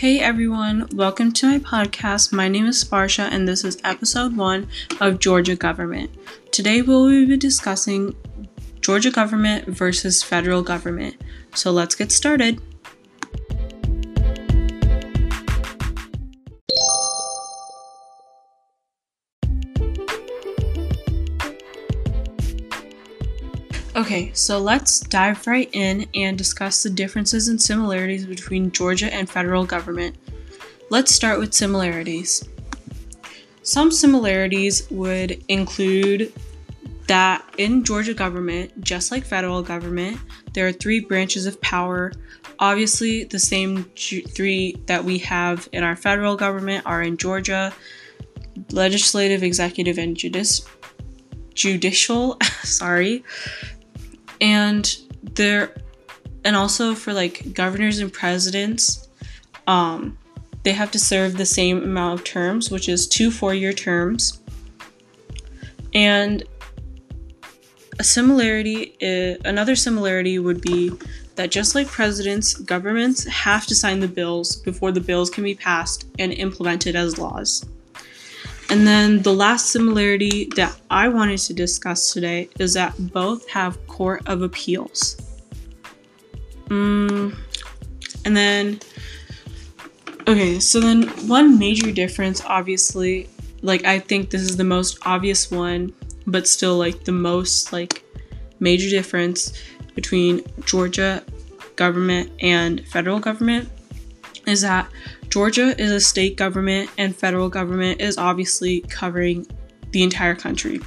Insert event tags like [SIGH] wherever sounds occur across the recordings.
Hey everyone, welcome to my podcast. My name is Sparsha and this is episode one of Georgia government. Today we will be discussing Georgia government versus federal government. So let's get started. Okay, so let's dive right in and discuss the differences and similarities between Georgia and federal government. Let's start with similarities. Some similarities would include that in Georgia government, just like federal government, there are three branches of power. Obviously, the same three that we have in our federal government are in Georgia legislative, executive, and judici- judicial. [LAUGHS] sorry and there and also for like governors and presidents um they have to serve the same amount of terms which is two four-year terms. And a similarity uh, another similarity would be that just like presidents governments have to sign the bills before the bills can be passed and implemented as laws and then the last similarity that I wanted to discuss today is that both have Court of Appeals. Mm, and then, okay, so then one major difference, obviously, like I think this is the most obvious one, but still like the most like major difference between Georgia government and federal government is that Georgia is a state government and federal government is obviously covering the entire country.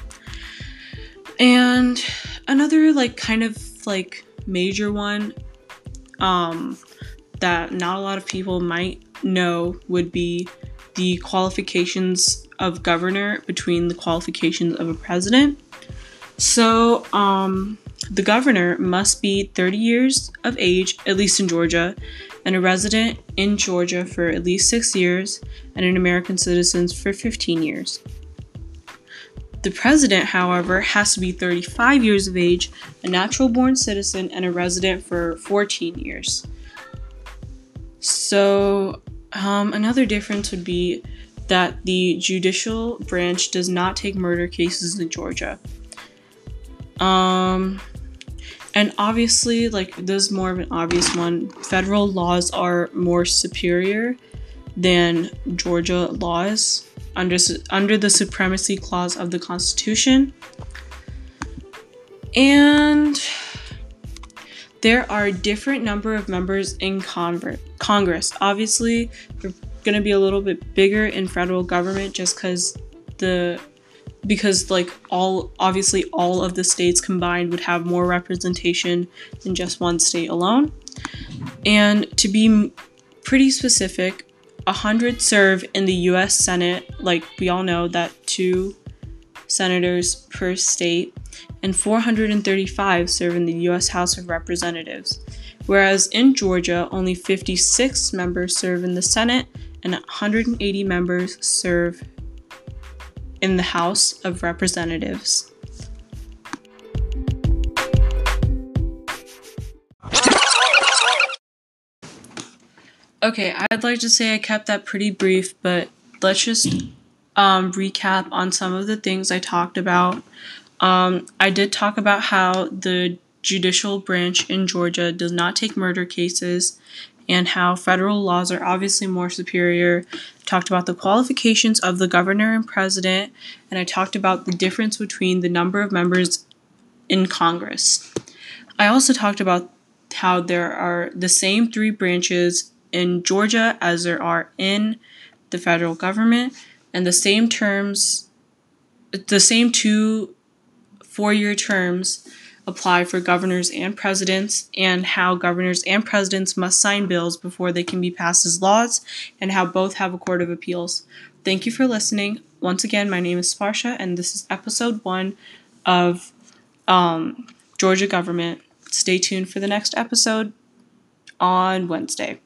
And another like kind of like major one um that not a lot of people might know would be the qualifications of governor between the qualifications of a president. So, um the governor must be 30 years of age, at least in Georgia, and a resident in Georgia for at least six years, and an American citizen for 15 years. The president, however, has to be 35 years of age, a natural born citizen, and a resident for 14 years. So, um, another difference would be that the judicial branch does not take murder cases in Georgia. Um, and obviously, like this is more of an obvious one. Federal laws are more superior than Georgia laws under under the supremacy clause of the Constitution. And there are a different number of members in Congress. Obviously, they're going to be a little bit bigger in federal government just cuz the because like all obviously all of the states combined would have more representation than just one state alone. And to be pretty specific 100 serve in the US Senate like we all know that two senators per state and 435 serve in the US House of Representatives. Whereas in Georgia only 56 members serve in the Senate and 180 members serve in the House of Representatives. Okay, I'd like to say I kept that pretty brief, but let's just um, recap on some of the things I talked about. Um, I did talk about how the judicial branch in Georgia does not take murder cases and how federal laws are obviously more superior. Talked about the qualifications of the governor and president, and I talked about the difference between the number of members in Congress. I also talked about how there are the same three branches in Georgia as there are in the federal government, and the same terms, the same two four year terms apply for governors and presidents, and how governors and presidents must sign bills before they can be passed as laws, and how both have a court of appeals. Thank you for listening. Once again, my name is Sparsha, and this is episode one of um, Georgia government. Stay tuned for the next episode on Wednesday.